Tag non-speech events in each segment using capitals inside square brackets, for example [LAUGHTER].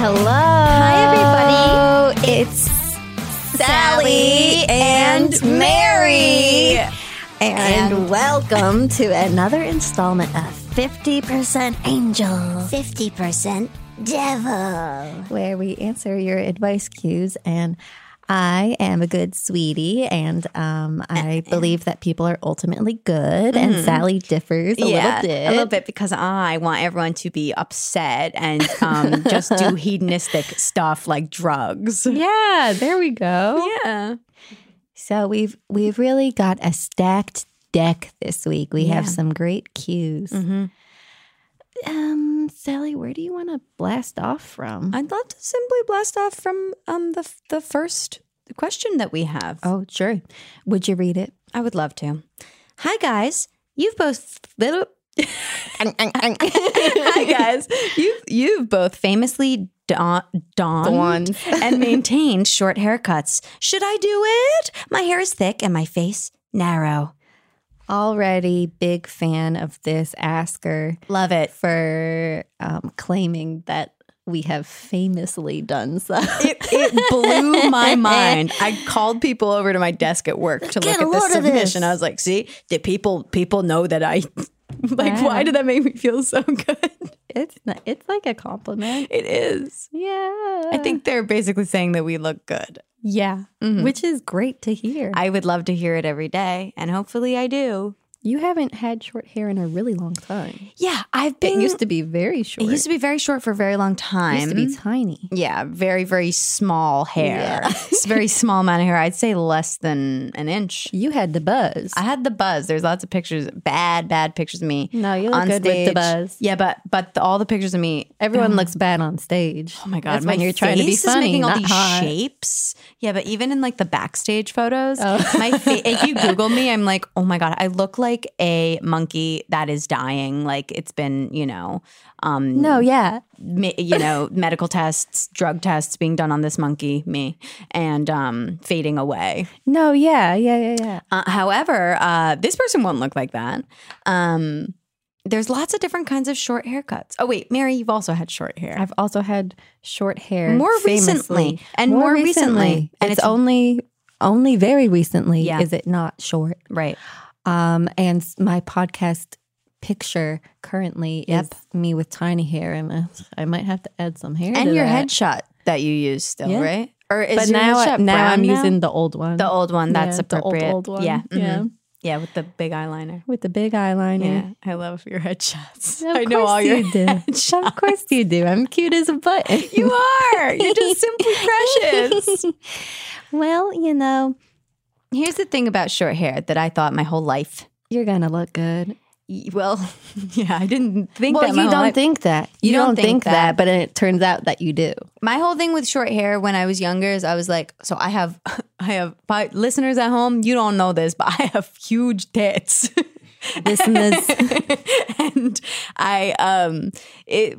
Hello. Hi, everybody. It's Sally and Mary. And, And- welcome to another installment of 50% Angel, 50% devil. where we answer your advice cues. And I am a good sweetie, and um, I believe that people are ultimately good. And Sally differs a yeah, little bit. a little bit because I want everyone to be upset and um, just do [LAUGHS] hedonistic stuff like drugs. Yeah, there we go. Yeah. So we've we've really got a stacked deck this week. We have some great cues. hmm Um, Sally, where do you want to blast off from? I'd love to simply blast off from um, the the first question that we have. oh, sure. Would you read it? I would love to. Hi guys, you've both little. [LAUGHS] Hi guys, you've you've both famously don- donned and maintained short haircuts. Should I do it? My hair is thick and my face narrow. Already big fan of this asker Love it. for um, claiming that we have famously done so. It, it blew my [LAUGHS] mind. I called people over to my desk at work to Get look at this. submission. I was like, "See, did people people know that I [LAUGHS] like? Wow. Why did that make me feel so [LAUGHS] good? it's not, it's like a compliment. It is. Yeah, I think they're basically saying that we look good. Yeah, Mhm. which is great to hear. I would love to hear it every day, and hopefully, I do. You haven't had short hair in a really long time. Yeah, I've It been. used to be very short. It used to be very short for a very long time. It used to be tiny. yeah, very very small hair. Yeah. [LAUGHS] it's very small amount of hair. I'd say less than an inch. You had the buzz. I had the buzz. There's lots of pictures, bad, bad pictures of me. no, you look on good stage. with the buzz. Yeah, but but the, all the pictures of me. Everyone um, looks bad on stage. Oh my god! That's my when you're trying to be funny, making all these hot. shapes. Yeah, but even in like the backstage photos, Oh. my fa- if you Google me, I'm like, oh my god, I look like a monkey that is dying. Like it's been, you know, um, No, yeah. me, you know, [LAUGHS] medical tests, drug tests being done on this monkey, me, and um, fading away. No, yeah, yeah, yeah, yeah. Uh, however, uh, this person won't look like that. Um, there's lots of different kinds of short haircuts. Oh wait, Mary, you've also had short hair. I've also had short hair More famously. recently, and more recently, and it's, it's- only only very recently Yeah. is it not short. right. Um, and my podcast picture currently Yep. is me with tiny hair, and uh, I might have to add some hair. and your that. headshot that you use still, Yeah. right? Or is But your now, I, headshot now I'm using the old one. the old one. That's Yeah, the old, appropriate. old one. Yeah, yeah, mhm. yeah, with the big eyeliner. with the big eyeliner. Yeah, I love your headshots. Of I know all your you do. headshots. Of course you do. I'm cute as a button. You are. You're just [LAUGHS] simply precious. [LAUGHS] well, you know, Here's the thing about short hair that I thought my whole life. you're gonna look good. Well, [LAUGHS] yeah, I didn't think well, that. you don't life- think that. You, You don't, don't think, think that. that. but it turns out that you do. my whole thing with short hair when I was younger is I was like, so I have, [LAUGHS] I have listeners at home. You don't know this, but I have huge tits. [LAUGHS] Listeners, and this and I um it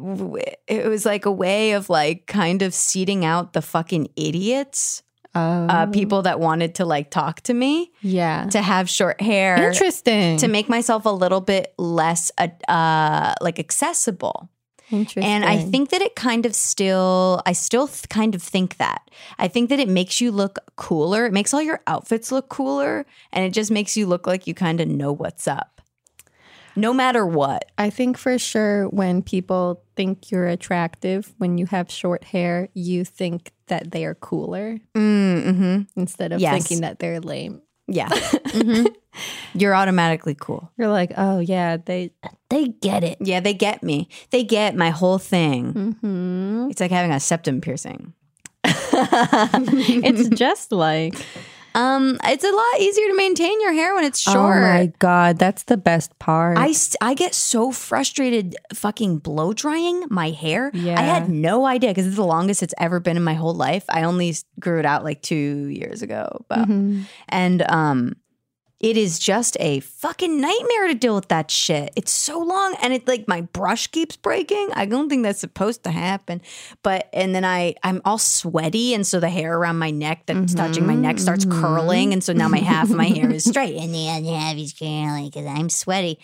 it was like a way of like kind of seeding out the fucking idiots uh Oh. people that wanted to like talk to me yeah, to have short hair interesting. to make myself a little bit less uh, uh like accessible Interesting. And I think that it kind of still, I still th- kind of think that. I think that it makes you look cooler. It makes all your outfits look cooler. And it just makes you look like you kind of know what's up. No matter what. I think for sure when people think you're attractive when you have short hair, you think that they are cooler Mm-hmm. instead of Yes. thinking that they're lame. Yeah. [LAUGHS] Mhm. You're automatically cool. You're like, oh yeah, they they get it. Yeah, they get me. They get my whole thing. Mm-hmm. It's like having a septum piercing. [LAUGHS] it's just like Um, it's a lot easier to maintain your hair when it's short. Oh my god, that's the best part. I, st- I get so frustrated fucking blow drying my hair. Yeah. I had no idea because it's the longest it's ever been in my whole life. I only grew it out like two years ago. But, Mhm. And um, it is just a fucking nightmare to deal with that shit. It's so long and it like my brush keeps breaking. I don't think that's supposed to happen. But and then I I'm all sweaty and so the hair around my neck that's touching my neck starts mm-hmm. curling and so now my half of my hair is straight [LAUGHS] and the other half is curly because I'm sweaty.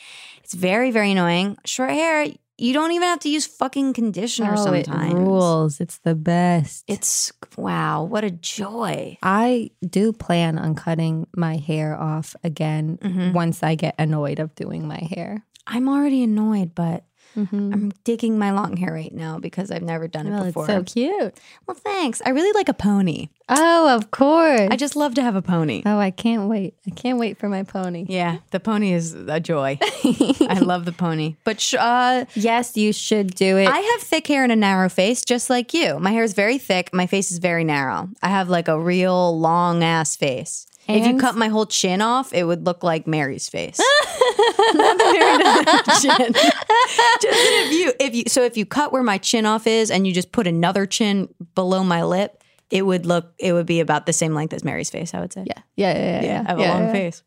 It's very very annoying. Short hair, you don't even have to use fucking conditioner Oh, sometimes. it rules. It's the best. It's wow, what a joy. I do plan on cutting my hair off again Mm-hmm. once I get annoyed of doing my hair. I'm already annoyed, but Mm-hmm. I'm digging my long hair right now because I've never done it Well, before. it's so cute. well, thanks. I really like a pony. Oh, of course. I just love to have a pony. oh, I can't wait. I can't wait for my pony. Yeah, the pony is a joy. [LAUGHS] I love the pony. But sh- uh, Yes, you should do it. I have thick hair and a narrow face, just like you. My hair is very thick. My face is very narrow. I have like a real long ass face. If you cut my whole chin off, it would look like Mary's face. [LAUGHS] Not that Mary doesn't chin. [LAUGHS] just if you if you so if you cut where my chin off is and you just put another chin below my lip, it would look it would be about the same length as Mary's face. I would say. yeah, yeah, yeah, yeah. I have yeah, a long yeah. face,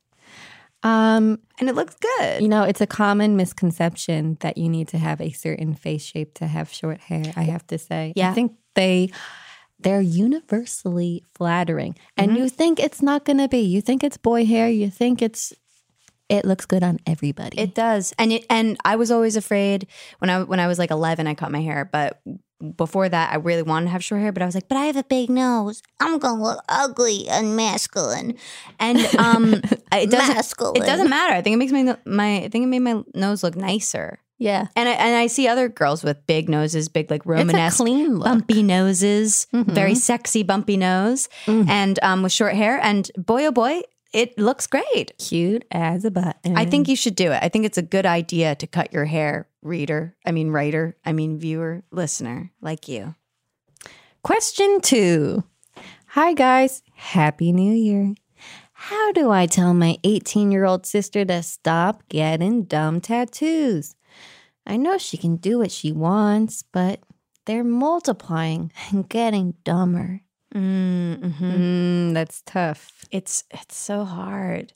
Um, and it looks good. you know, it's a common misconception that you need to have a certain face shape to have short hair. I have to say, Yeah. I think they they're universally flattering, and Mm-hmm. you think it's not going to be. You think it's boy hair. You think it's it looks good on everybody. It does, and it and I was always afraid when I when I was like eleven, I cut my hair, but before that, I really wanted to have short hair, but I was like, but I have a big nose, I'm gonna look ugly and masculine, and um, [LAUGHS] it doesn't Masculine. it doesn't matter. I think it makes my my I think it made my nose look nicer, yeah, and I, and I see other girls with big noses, big like Romanesque clean look. bumpy noses, Mhm. very sexy bumpy nose, Mm. and um, with short hair, and boy oh boy, it looks great. cute as a button. I think you should do it. I think it's a good idea to cut your hair, reader. I mean, writer. I mean, viewer, listener, like you. Question two. Hi, guys. Happy New Year. How do I tell my 18 year old sister to stop getting dumb tattoos? I know she can do what she wants, but they're multiplying [LAUGHS] and getting dumber. Mm-hmm. Mm, that's tough. It's it's so hard.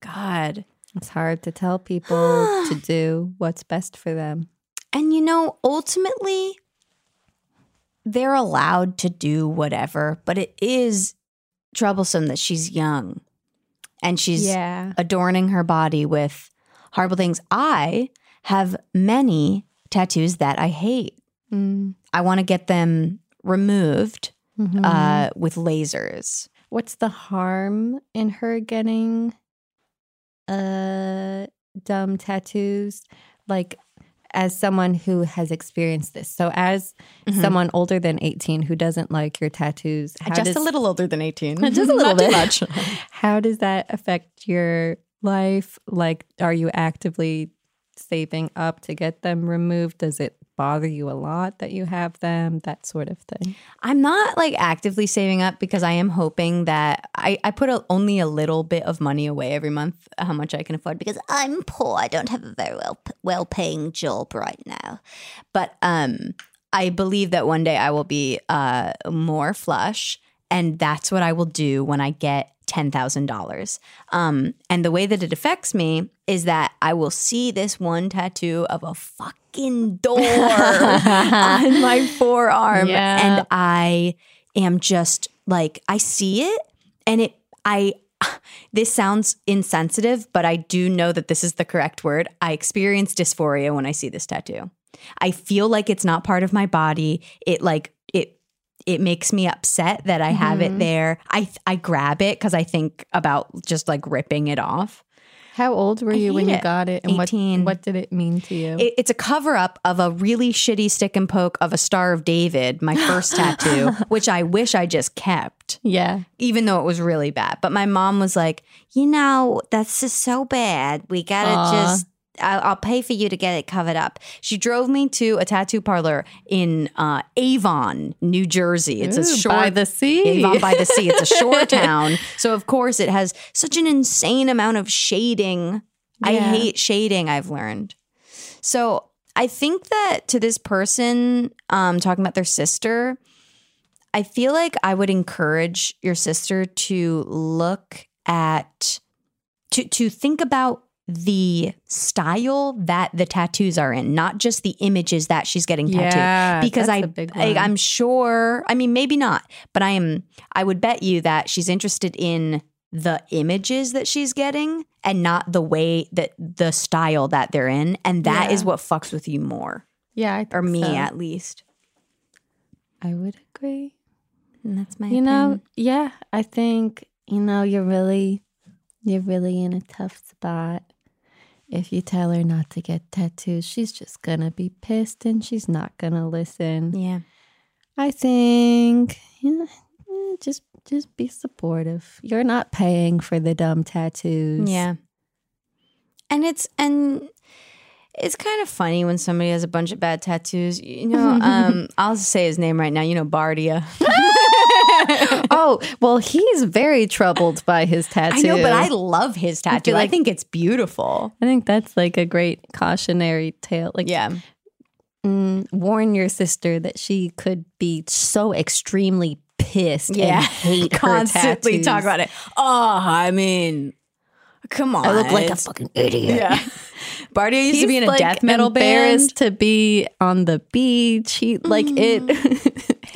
God, It's hard to tell people to [GASPS] do what's best for them. and you know, ultimately, they're allowed to do whatever, but it is troublesome that she's young, and she's Yeah. adorning her body with horrible things. I have many tattoos that I hate. Mm, I want to get them removed mhm. uh, with lasers. What's the harm in her getting uh dumb tattoos? Like as someone who has experienced this. So as Mhm. someone older than 18 who doesn't like your tattoos, how Just does, a little older than 18. [LAUGHS] Just a little bit. much. How does that affect your life? Like are you actively saving up to get them removed? Does it bother you a lot that you have them? That sort of thing. I'm not like actively saving up because I am hoping that I, I put a, only a little bit of money away every month, how much I can afford because I'm poor. I don't have a very well well paying job right now. but um I believe that one day I will be uh more flush and that's what I will do when I get $10,000. Um and the way that it affects me is that I will see this one tattoo of a fucking door [LAUGHS] on my forearm Yeah. and I am just like I see it and it I [SIGHS] this sounds insensitive, but I do know that this is the correct word. I experience dysphoria when I see this tattoo. I feel like it's not part of my body. It like it makes me upset that I have Mm-hmm. it there. I I grab it cuz I think about just like ripping it off. How old were you when you it. got it? And 18. what what did it mean to you? It, it's a cover up of a really shitty stick and poke of a Star of David, my first [LAUGHS] tattoo, which I wish I just kept. yeah. even though it was really bad. But my mom was like, You know, that's just so bad. We gotta just. I'll, I'll pay for you to get it covered up. she drove me to a tattoo parlor in uh, Avon, New Jersey. It's a Ooh, short by the sea. Avon by the sea. It's a shore [LAUGHS] town. So of course it has such an insane amount of shading. I hate shading, I've learned. So I think that to this person um, talking about their sister, I feel like I would encourage your sister to look at to to think about the style that the tattoos are in, not just the images that she's getting tattooed. Yeah, because I, I. I'm sure. I mean, maybe not, but I am. I would bet you that she's interested in the images that she's getting and not the way that the style that they're in, and that is Yeah. what fucks with you more, Yeah, I think or me so. at least. I would agree. And that's my You know, yeah, I think you know you're really you're really in a tough spot. If you tell her not to get tattoos, she's just gonna be pissed and she's not gonna listen. yeah. I think you know, eh, just just be supportive. You're not paying for the dumb tattoos. Yeah. And it's and it's kind of funny when somebody has a bunch of bad tattoos. You know, [LAUGHS] um, I'll just say his name right now. You know, Bardia. [LAUGHS] [LAUGHS] oh well, he's very troubled by his tattoo. I know, but I love his tattoo. I, think it's beautiful. I think that's like a great cautionary tale. Like, Yeah. mm, warn your sister that she could be so extremely pissed Yeah. and [LAUGHS] hate Constantly talk about it. Oh, I mean, come on. I look like a fucking idiot. Yeah. [LAUGHS] Bardia used to be in a like, death metal band. to be on the beach. He like it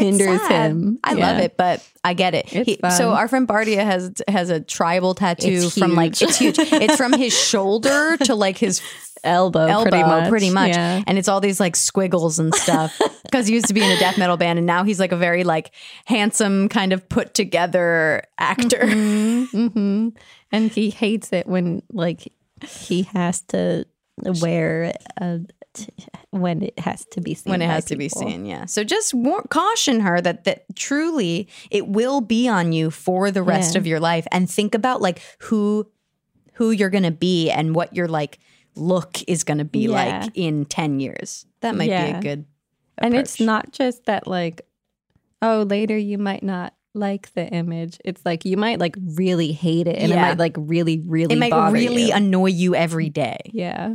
hinders sad. him. I Yeah. love it, but I get it. He- so our friend Bardia has has a tribal tattoo from like it's huge. it's from his shoulder to like his [LAUGHS] Elbow, elbow, pretty much. Yeah. And it's all these like squiggles and stuff [LAUGHS] because he used to be in a death metal band, and now he's like a very like handsome kind of put together actor. hmm [LAUGHS] And he hates it when like he has to wear a, [LAUGHS] when it has to be seen. when it has to be seen. Yeah. So just war- caution her that that truly it will be on you for the rest Yeah. of your life, and think about like who who you're gonna be and what your like look is gonna be Yeah. like in ten years. That might be a good. And it's not just that like, oh, later you might not like the image. It's like you might like really hate it, and it might like really, really It might really you. annoy you every day. yeah.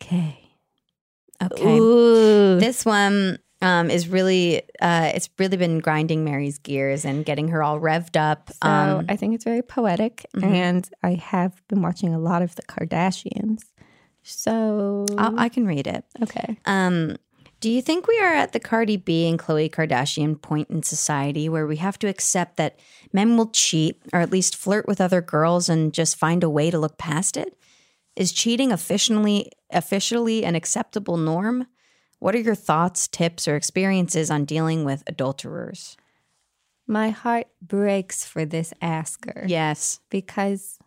Okay. Okay. Ooh. This one um, is really, uh, it's really been grinding Mary's gears and getting her all revved up. So um, I think it's very poetic, mhm. and I have been watching a lot of the Kardashians. So I'll, I can read it. okay. Um, do you think we are at the Cardi B and Khloe Kardashian point in society where we have to accept that men will cheat or at least flirt with other girls and just find a way to look past it? Is cheating officially officially an acceptable norm? What are your thoughts, tips, or experiences on dealing with adulterers? My heart breaks for this asker. Yes. because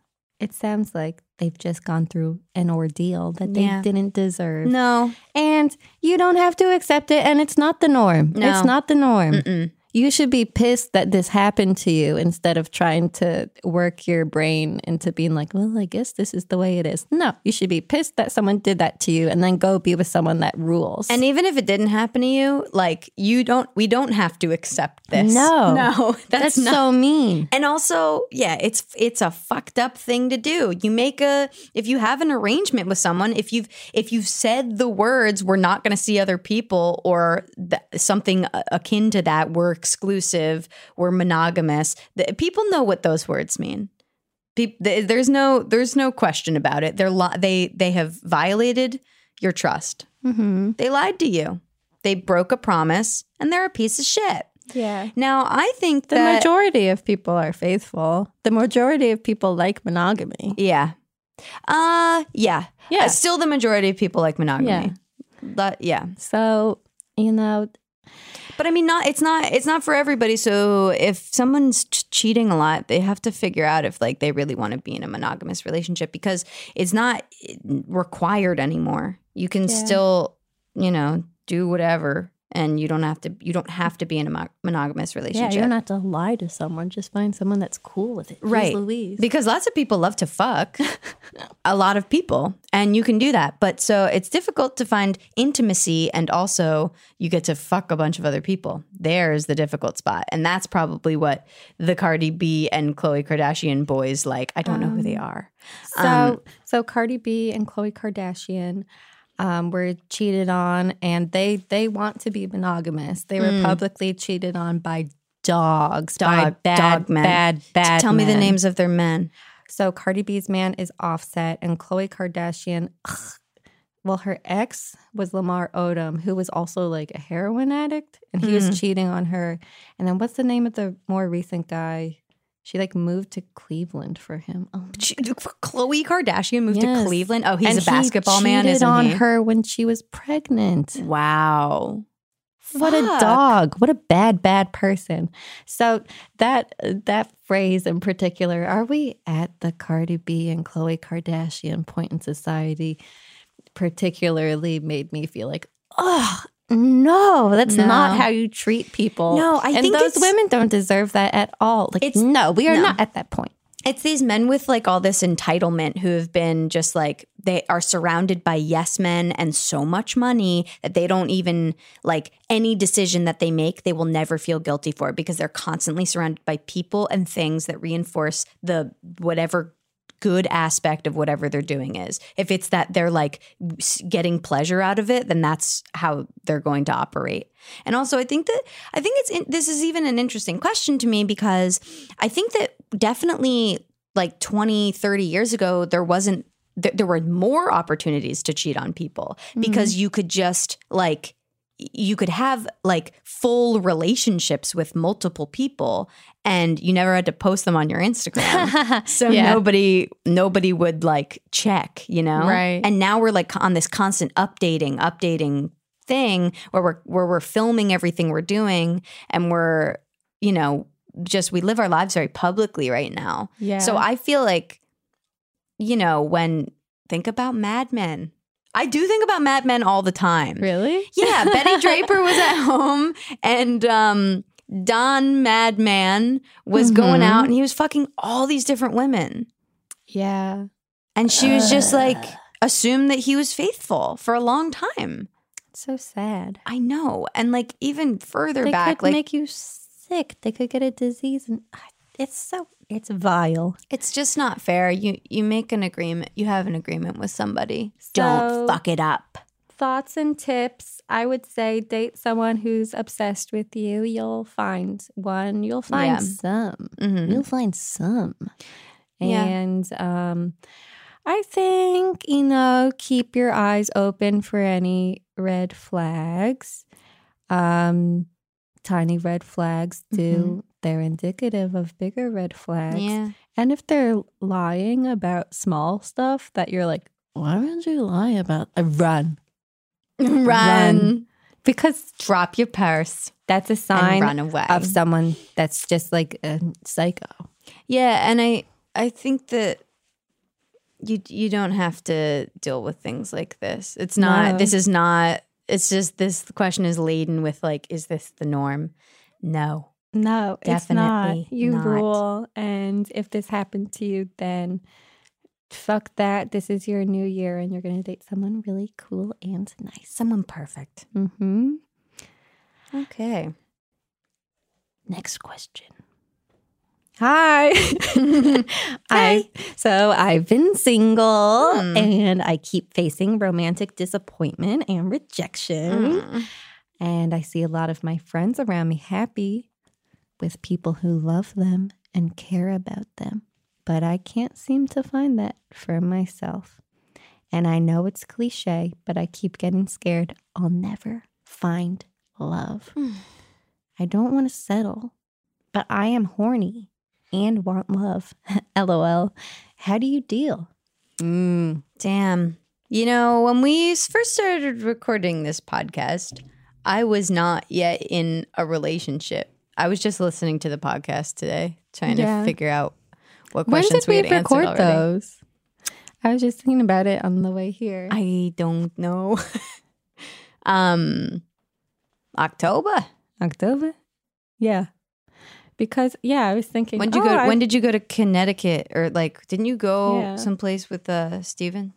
it sounds like they've just gone through an ordeal that they Yeah. didn't deserve. No. And you don't have to accept it, and it's not the norm. No. It's not the norm. Mm-mm. You should be pissed that this happened to you instead of trying to work your brain into being like, well, I guess this is the way it is. No, you should be pissed that someone did that to you and then go be with someone that rules. And even if it didn't happen to you, like you don't, we don't have to accept this. No. [LAUGHS] no, that's, that's, not. so mean. And also, yeah, it's it's a fucked up thing to do. You make a if you have an arrangement with someone, if you've if you've said the words "we're not going to see other people" or th- something akin to that, "we're exclusive," "we're monogamous," the, people know what those words mean. Th- there's no there's no question about it. They're li- they they have violated your trust. Mm-hmm. They lied to you. They broke a promise, and they're a piece of shit. Yeah. Now, I think The majority of people are faithful. The majority of people like monogamy. Yeah. Uh yeah. Yeah. Uh, still the majority of people like monogamy. Yeah. But yeah. So, you know, But I mean not it's not it's not for everybody. So if someone's ch- cheating a lot, they have to figure out if like they really want to be in a monogamous relationship because it's not eh, required anymore. You can Yeah. still, you know, do whatever and you don't have to you don't have to be in a mo- monogamous yeah, relationship. you don't have to lie to someone. Just find someone that's cool with it. Right. Louise. Because lots of people love to fuck, [LAUGHS] a lot of people, and you can do that. But so it's difficult to find intimacy, and also you get to fuck a bunch of other people. There's the difficult spot. And that's probably what the Cardi B and Khloe Kardashian boys like. I don't know who they are. So, Um, so Cardi B and Khloe Kardashian um, were cheated on, and they they want to be monogamous. They were publicly cheated on by dogs, by Mm. Bad, dog men. bad, bad. Tell me the names of their men. So Cardi B's man is Offset, and Khloe Kardashian. well, her ex was Lamar Odom, who was also like a heroin addict, and he Mm. was cheating on her. And then what's the name of the more recent guy? She like moved to Cleveland for him. Oh, She- Khloe Kardashian moved Yes. to Cleveland. Oh, he's and a basketball he man, isn't on he? her when she was pregnant. Wow. What a dog! What a bad, bad person. So that that phrase in particular, are we at the Cardi B and Khloe Kardashian point in society? Particularly made me feel like, oh no, that's No. not how you treat people. No, I and think those women don't deserve that at all. Like, It's- no, we are no. not at that point. It's these men with like all this entitlement who have been just like they are surrounded by yes men and so much money that they don't even like any decision that they make, they will never feel guilty for it because they're constantly surrounded by people and things that reinforce the whatever good aspect of whatever they're doing is. If it's that they're like getting pleasure out of it, then that's how they're going to operate. And also, I think that I think it's in, this is even an interesting question to me because I think that definitely like 20, 30 years ago, there wasn't there, there were more opportunities to cheat on people mm-hmm. because you could just like you could have like full relationships with multiple people and you never had to post them on your Instagram. [LAUGHS] so Yeah. nobody nobody would like check, you know? Right. And now we're like on this constant updating, updating thing where we're where we're filming everything we're doing and we're, you know, just we live our lives very publicly right now. Yeah. So I feel like, you know, when think about Mad Men. I do think about Mad Men all the time. really? Yeah, Betty [LAUGHS] Draper was at home and um Don Madman was going Mhm. out and he was fucking all these different women. Yeah. And she was just like assumed that he was faithful for a long time. It's so sad. I know. And like even further They back could like make you sick. They could get a disease, and ah, it's so it's vile. it's just not fair. You you make an agreement, you have an agreement with somebody. So- Don't fuck it up. Thoughts and tips. I would say date someone who's obsessed with you. You'll find one. You'll find Yeah. some. Mhm. You'll find some. Yeah. And um, I think you know keep your eyes open for any red flags. Um, tiny red flags do. They're indicative of bigger red flags. Yeah. And if they're lying about small stuff that you're like, why would you lie about? Uh, run. [LAUGHS] Run. Run. Because Drop your purse that's a sign run away. of someone that's just like a psycho. Yeah, and I I think that you you don't have to deal with things like this. It's not. No. This is not. It's just this question is laden with like, is this the norm? No. No, it's not. You not. rule. And if this happened to you, then fuck that. This is your new year and you're going to date someone really cool and nice. Someone perfect. Mm-hmm. Okay. Next question. Hi. [LAUGHS] I so I've been single Hmm. and I keep facing romantic disappointment and rejection. Mm. And I see a lot of my friends around me happy with people who love them and care about them. But I can't seem to find that for myself. And I know it's cliche, but I keep getting scared I'll never find love. I don't want to settle, but I am horny and want love. [LAUGHS] LOL. How do you deal? Mm, damn. You know, when we first started recording this podcast, I was not yet in a relationship. I was just listening to the podcast today, trying Yeah. to figure out what When questions did we had answered record already. those? I was just thinking about it on the way here. I don't know. [LAUGHS] um, October. October? Yeah. Because yeah, I was thinking When did you oh, go? I- when did you go to Connecticut, or like, didn't you go Yeah. someplace with uh Steven?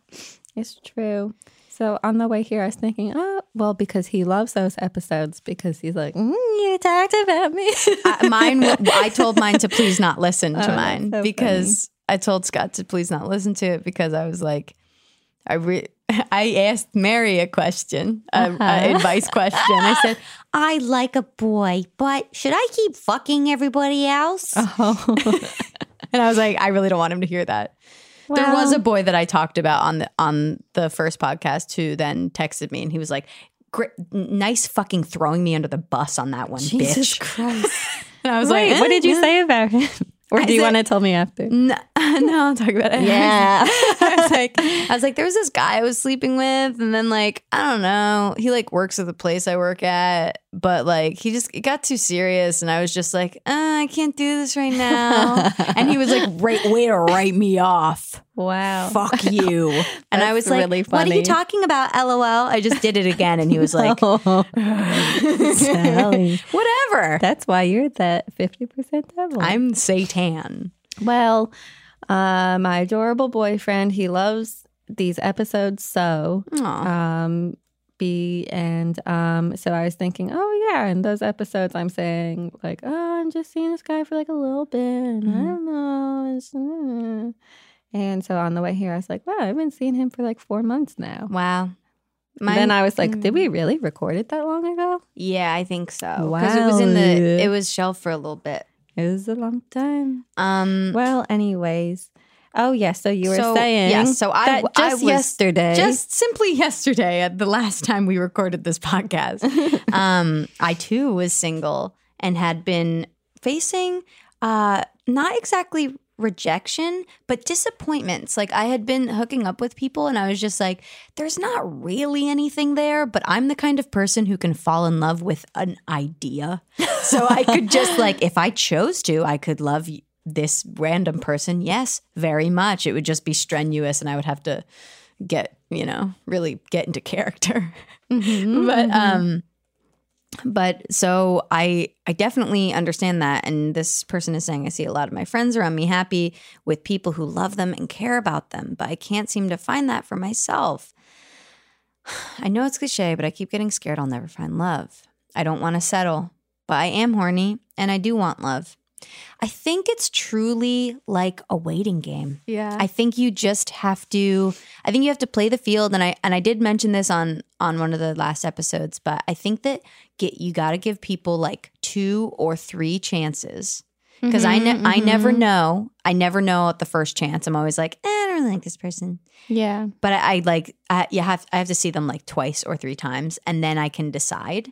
It's true. So on the way here, I was thinking, oh, well, because he loves those episodes because he's like, mm, you talked about me. I, mine. [LAUGHS] I told mine to please not listen to Oh, mine so because I told Scott to please not listen to it because I was like, I re- [LAUGHS] I asked Mary a question, a, Uh-huh. advice question. I said, [LAUGHS] I like a boy, but should I keep fucking everybody else? oh. and I was like, I really don't want him to hear that. There was a boy that I talked about on the on the first podcast who then texted me and he was like, nice fucking throwing me under the bus on that one, Jesus bitch. Christ. [LAUGHS] And I was Wait, like, what did you eh, say about him? [LAUGHS] Or do you want to tell me after? [LAUGHS] No, no, I'll talk about it. Yeah. I was like, I was like, there was this guy I was sleeping with, and then like, I don't know, he like works at the place I work at, but like, he just it got too serious, and I was just like, uh, I can't do this right now, [LAUGHS] and he was like, right, way to write me off, Wow. fuck you, [LAUGHS] and I was like, really what are you talking about, lol? I just did it again, and he was like, [LAUGHS] whatever. That's why you're that 50% devil. I'm Satan. Well, uh, my adorable boyfriend, he loves these episodes so. Aw. Um, be and um, so I was thinking, oh yeah, in those episodes, I'm saying like, oh, I'm just seeing this guy for like a little bit, and I don't know. Uh. And so on the way here, I was like, wow, I've been seeing him for like four months now. Wow. And then I was like, did we really record it that long ago? Yeah, I think so. Because it was in the it was shelved for a little bit. It was a long time. Um Well, anyways. Oh yeah, so you were So, saying yes, so I- that I just was yesterday. just simply [LAUGHS] yesterday at the last time we recorded this podcast. [LAUGHS] um I too was single and had been facing uh not exactly rejection but disappointments like i had been hooking up with people and i was just like there's not really anything there but i'm the kind of person who can fall in love with an idea [LAUGHS] so i could just like if i chose to i could love this random person? Yes very much. It would just be strenuous and i would have to get you know really get into [LAUGHS] character. But um but so i i definitely understand that. And this person is saying i see a lot of my friends around me happy with people who love them and care about them but i can't seem to find that for myself. [SIGHS] I know it's cliche but i keep getting scared i'll never find love. I don't want to settle but i am horny and i do want love i think it's truly like a waiting game yeah. I think you just have to I think you have to play the field and I and I did mention this on on one of the last episodes, but I think that get you got to give people like two or three chances. Cuz I ne- I never know. I never know at the first chance. I'm always like, eh, I don't really like this person. yeah. But I, I like I, you have I have to see them like twice or three times and then I can decide.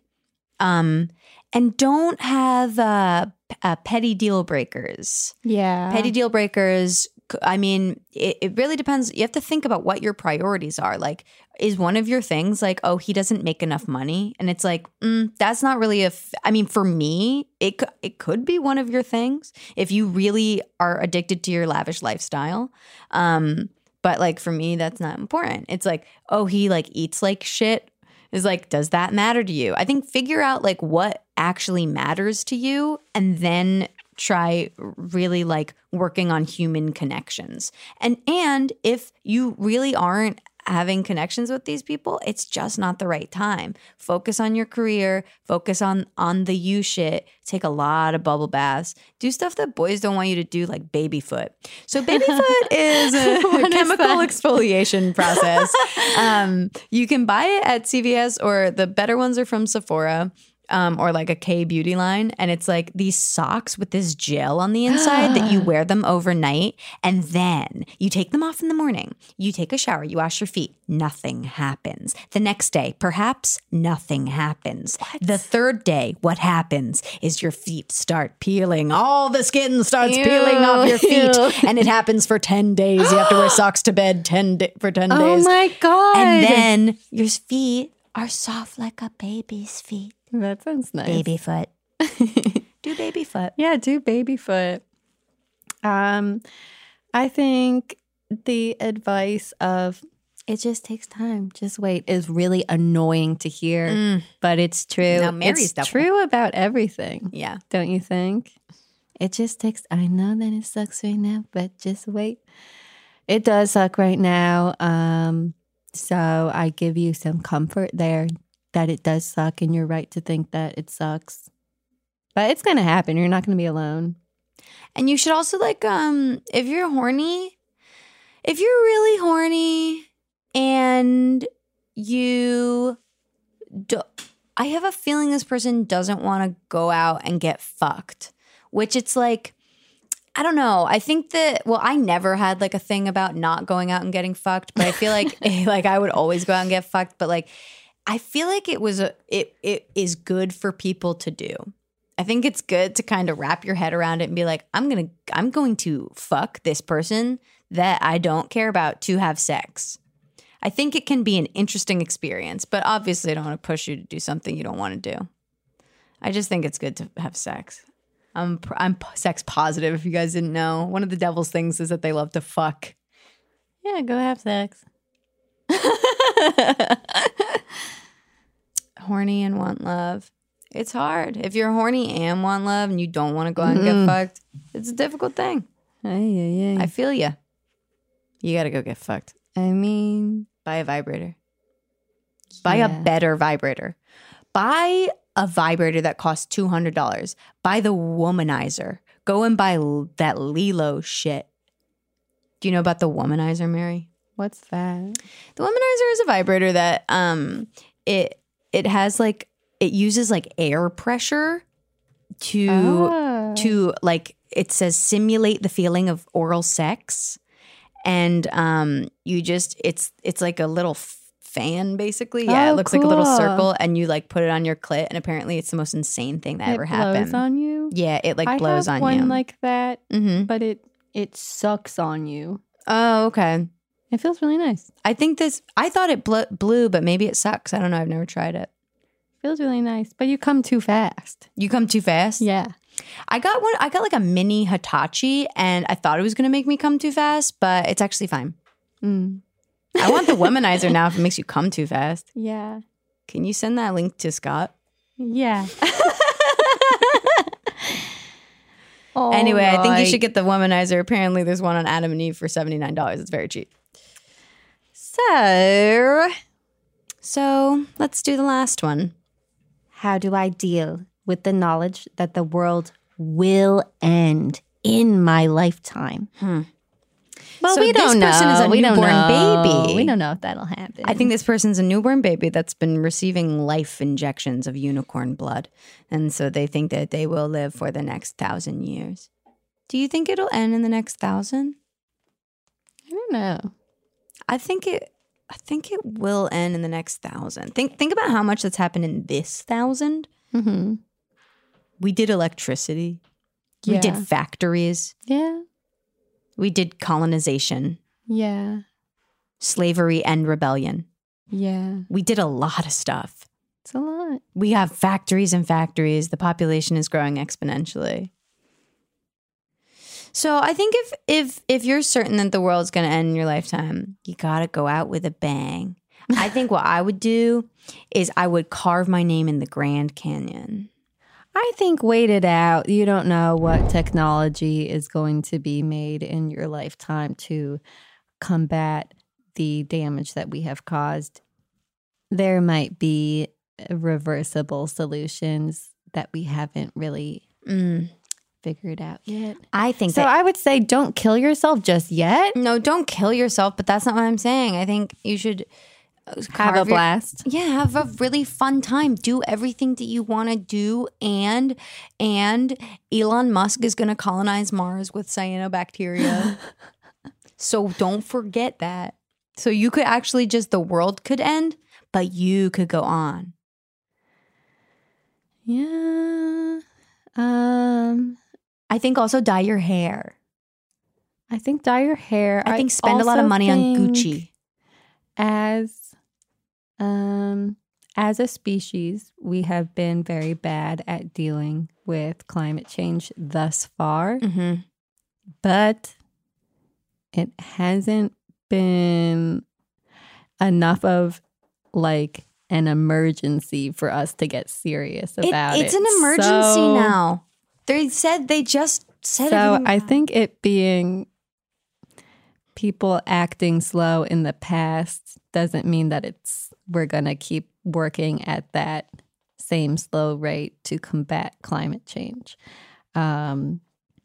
Um and don't have uh, uh petty deal breakers Yeah. petty deal breakers I mean it, it really depends you have to think about what your priorities are like is one of your things like oh he doesn't make enough money and it's like mm, that's not really a f- i mean for me it, it could be one of your things if you really are addicted to your lavish lifestyle um But like for me, that's not important. It's like, oh, he like eats like shit. Is like, does that matter to you? I think figure out like what actually matters to you and then try really like working on human connections. And and if you really aren't having connections with these people, it's just not the right time. Focus on your career, focus on on the you shit, take a lot of bubble baths, do stuff that boys don't want you to do like baby foot. So baby [LAUGHS] foot is a chemical exfoliation [LAUGHS] process. Um, you can buy it at CVS or the better ones are from Sephora um, or like a K beauty line. And it's like these socks with this gel on the inside that you [GASPS] wear them overnight. And then you take them off in the morning. You take a shower, you wash your feet. Nothing happens. The next day, perhaps nothing happens. The third day, what happens is your feet start peeling. All the skin starts peeling off your [LAUGHS] feet. And it happens for 10 days. You have to wear [GASPS] socks to bed 10 di- for 10 Oh my god. and then your feet Are soft like a baby's feet. That sounds nice. Baby foot. do baby foot. [LAUGHS] Yeah, do baby foot. Um, I think the advice of it just takes time, just wait is really annoying to hear, but it's true. Now, Mary's it's double. true about everything, Yeah. don't you think? It just takes. I know that it sucks right now, but just wait. It does suck right now. Um, so I give you some comfort there that it does suck, and you're right to think that it sucks. But it's gonna happen. You're not gonna be alone. And you should also like um if you're horny, if you're really horny and you do, I have a feeling this person doesn't want to go out and get fucked, which it's like I don't know. I think that well, I never had like a thing about not going out and getting fucked, but I feel like [LAUGHS] like I would always go out and get fucked, but like I feel like it was a it it is good for people to do. I think it's good to kind of wrap your head around it and be like, I'm gonna I'm going to fuck this person that I don't care about to have sex. I think it can be an interesting experience, but obviously I don't want to push you to do something you don't want to do. I just think it's good to have sex. I'm I'm sex positive. If you guys didn't know, one of the devil's things is that they love to fuck. Yeah, go have sex. [LAUGHS] [LAUGHS] horny and want love. It's hard. If you're horny and want love and you don't want to go out and get mm-hmm. fucked, it's a difficult thing. Ay, ay, I feel you. You got to go get fucked. I mean, Buy a vibrator. Buy Yeah. a better vibrator. Buy a vibrator that costs $200. Buy the womanizer. Go and buy l- that Lelo shit. Do you know about the womanizer, Mary? What's that? The womanizer is a vibrator that um it it has like it uses like air pressure to Oh. to like it says simulate the feeling of oral sex and um you just it's it's like a little fan basically yeah Oh, it looks like a little circle and you like put it on your clit and apparently it's the most insane thing that it ever blows happened on you. yeah it like I blows on one you like that, mm-hmm. but it it sucks on you. oh okay It feels really nice. i think this i thought it bl- blew but maybe it sucks i don't know i've never tried it Feels really nice, but you come too fast. you come too fast Yeah. I got one. I got like a mini Hitachi, and I thought it was going to make me come too fast, but it's actually fine. Mm. I want the [LAUGHS] womanizer now. If it makes you come too fast, Yeah. can you send that link to Scott? Yeah. [LAUGHS] anyway, I think you should get the womanizer. Apparently, there's one on Adam and Eve for seventy nine dollars. It's very cheap. So, So let's do the last one. how do I deal with the knowledge that the world will end in my lifetime? Hmm. Well, So we this don't know. person is a we don't newborn know. baby. We don't know if that'll happen. I think this person's a newborn baby that's been receiving life injections of unicorn blood, and so they think that they will live for the next thousand years. Do you think it'll end in the next thousand? I don't know. I think it. I think it will end in the next thousand. Think think about how much that's happened in this thousand. Mm-hmm. We did electricity. We did factories. Yeah. We did colonization, Yeah. slavery, and rebellion. Yeah. We did a lot of stuff. It's a lot. We have factories and factories. The population is growing exponentially. So I think if if if you're certain that the world's going to end in your lifetime, you got to go out with a bang. I think what I would do is I would carve my name in the Grand Canyon. I think wait it out. You don't know what technology is going to be made in your lifetime to combat the damage that we have caused. There might be reversible solutions that we haven't really Mm. Figured out yet. I think So that I would say don't kill yourself just yet. no, don't kill yourself, but that's not what I'm saying. I think you should uh, Have a carve your- blast. Yeah, have a really fun time. Do everything that you want to do, and and Elon Musk is going to colonize Mars with cyanobacteria. [LAUGHS] so don't forget that. So you could actually just the world could end, but you could go on. Yeah. Um I think also dye your hair. I think dye your hair. I think spend a lot of money on Gucci. As um as a species, we have been very bad at dealing with climate change thus far, Mm-hmm. but it hasn't been enough of like an emergency for us to get serious about it. it's an emergency So- now. They said they just said. So I think it being people acting slow in the past doesn't mean that it's we're going to keep working at that same slow rate to combat climate change. Um,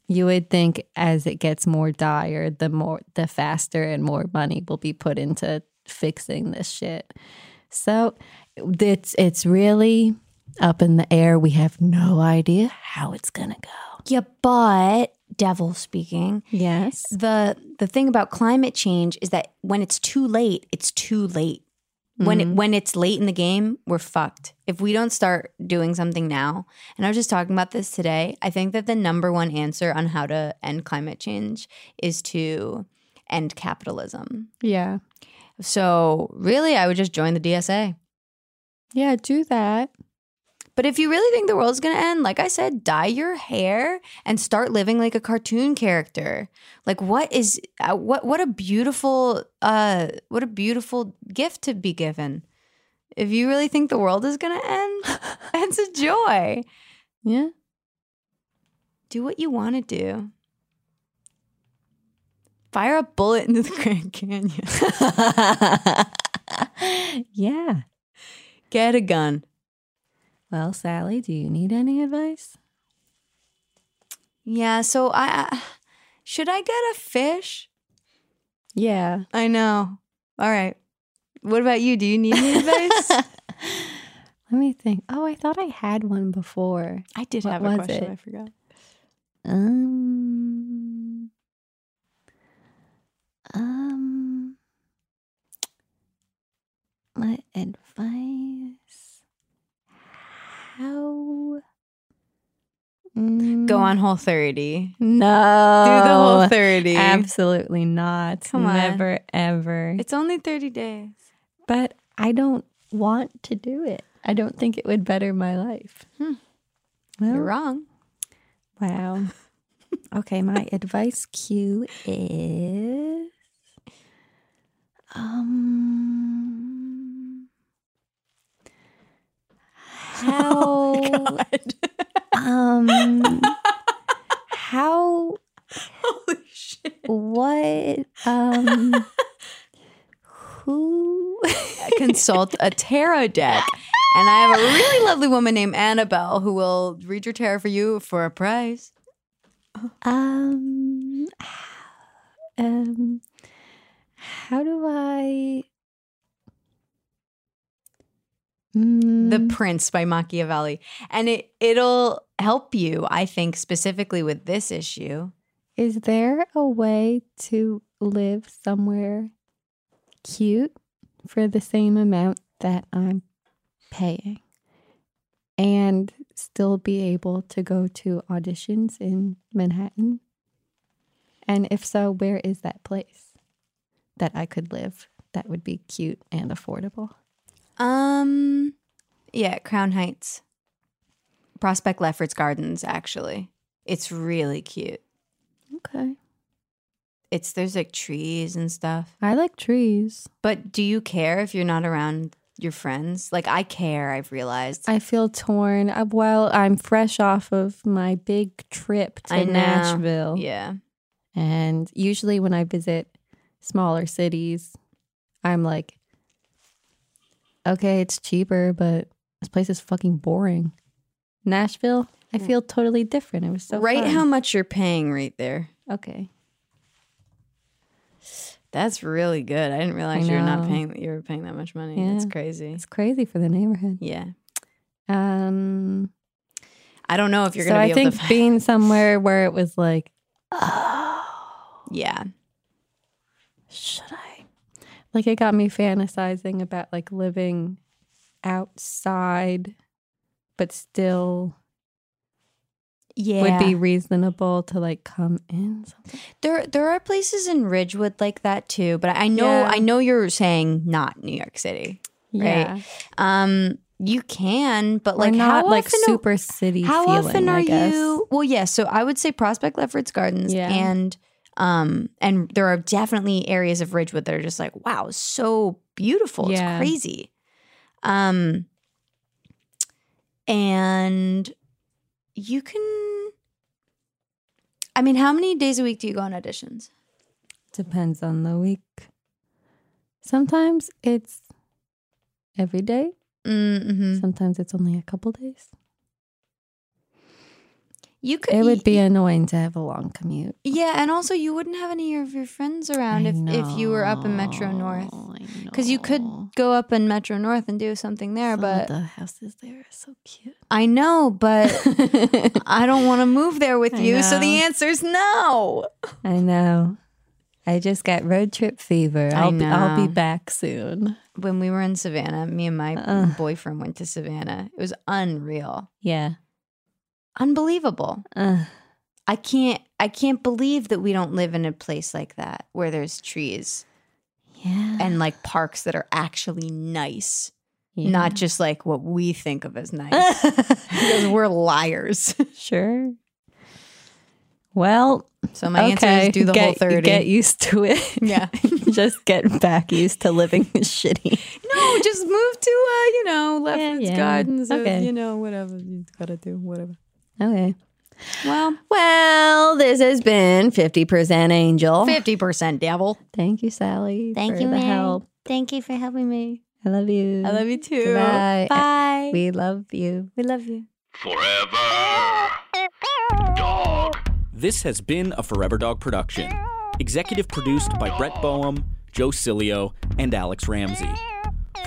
you would think as it gets more dire, the more the faster and more money will be put into fixing this shit. So it's it's really up in the air. We have no idea how it's gonna go. yeah, but devil speaking. Yes. the the thing about climate change is that when it's too late, it's too late. When it, mm-hmm. when it's late in the game, we're fucked. If we don't start doing something now, and I was just talking about this today, I think that the number one answer on how to end climate change is to end capitalism. Yeah. So really, I would just join the DSA. Yeah, do that. But if you really think the world's gonna end, like I said, dye your hair and start living like a cartoon character. Like what is uh, what what a beautiful uh what a beautiful gift to be given. If you really think the world is gonna end, [LAUGHS] it's a joy. Yeah. Do what you want to do. Fire a bullet into the [LAUGHS] Grand Canyon. [LAUGHS] yeah. Get a gun. Well, Sally, do you need any advice? Yeah. So I, I should I get a fish? Yeah. I know. All right. What about you? Do you need any advice? [LAUGHS] Let me think. Oh, I thought I had one before. I did What have a question. it? I forgot. Um. Um. What advice? How? Mm, Go on whole 30. No. Do the whole 30. Absolutely not. Come on. Never, ever. It's only 30 days. but I don't want to do it. I don't think it would better my life. Hmm. Well, You're wrong. Wow. [LAUGHS] okay, my advice cue is um how [LAUGHS] [LAUGHS] um how Holy shit. what um who [LAUGHS] Consult a tarot deck. And I have a really lovely woman named Annabelle who will read your tarot for you for a price. Um, um, how do I? The Mm, Prince by Machiavelli. And it it'll help you, I think, specifically with this issue. is there a way to live somewhere cute for the same amount that I'm paying, and still be able to go to auditions in Manhattan? And if so, where is that place that I could live that would be cute and affordable? Um yeah, Crown Heights. Prospect Lefferts Gardens, actually. It's really cute. Okay. It's there's like trees and stuff. I like trees. But do you care if you're not around your friends? Like I care, I've realized. I feel torn. Uh, Well, I'm fresh off of my big trip to. Nashville. yeah. And usually when I visit smaller cities, I'm like, okay, it's cheaper, but this place is fucking boring. Nashville, I feel totally different. It was so Write fun. how much you're paying right there. Okay. That's really good. I didn't realize you were not know. paying you were paying that much money. That's Yeah. crazy. It's crazy for the neighborhood. Yeah. Um I don't know if you're so gonna I think able to being [LAUGHS] somewhere where it was like, oh Yeah. should I? Like it got me fantasizing about like living outside, but still Yeah. would be reasonable to like come in. Something. There there are places in Ridgewood like that too, but I know Yeah. I know you're saying not New York City. right? Yeah, Um you can, but like like not how like often super city. How feeling, often are you? Well, yeah. So I would say Prospect Lefferts Gardens, Yeah. and um, and there are definitely areas of Ridgewood that are just like, wow, so beautiful. Yeah. It's crazy. Um, and you can. I mean, how many days a week do you go on auditions? Depends on the week. Sometimes it's every day. Mm-hmm. Sometimes it's only a couple days. You could. It would be annoying to have a long commute. Yeah, and also you wouldn't have any of your friends around I if if you were up in Metro North. Because you could go up in Metro North and do something there, Some but the houses there are so cute. I know, but [LAUGHS] I don't want to move there with I you. So the answer is no. I know. I just got road trip fever. I I'll be, I'll be back soon. When we were in Savannah, me and my Ugh. boyfriend went to Savannah. It was unreal. Yeah. Unbelievable. Uh, I can't I can't believe that we don't live in a place like that where there's trees yeah. and like parks that are actually nice. Yeah. Not just like what we think of as nice. because [LAUGHS] we're liars. [LAUGHS] sure. Well, So my answer okay. is do the get, whole 30. Get used to it. Yeah. [LAUGHS] just get back used to living shitty. No, just move to uh, you know, Lefferts yeah. Gardens or Okay. you know, whatever you gotta do, whatever. Okay. Well, Well, this has been 50% Angel. fifty percent devil. Thank you, Sally. Thank for you, the Mary. help. Thank you for helping me. I love you. I love you too. Goodbye. Bye. We love you. we love you. Forever. Dog. This has been a Forever Dog production. Executive produced by Brett Boehm, Joe Cilio, and Alex Ramsey.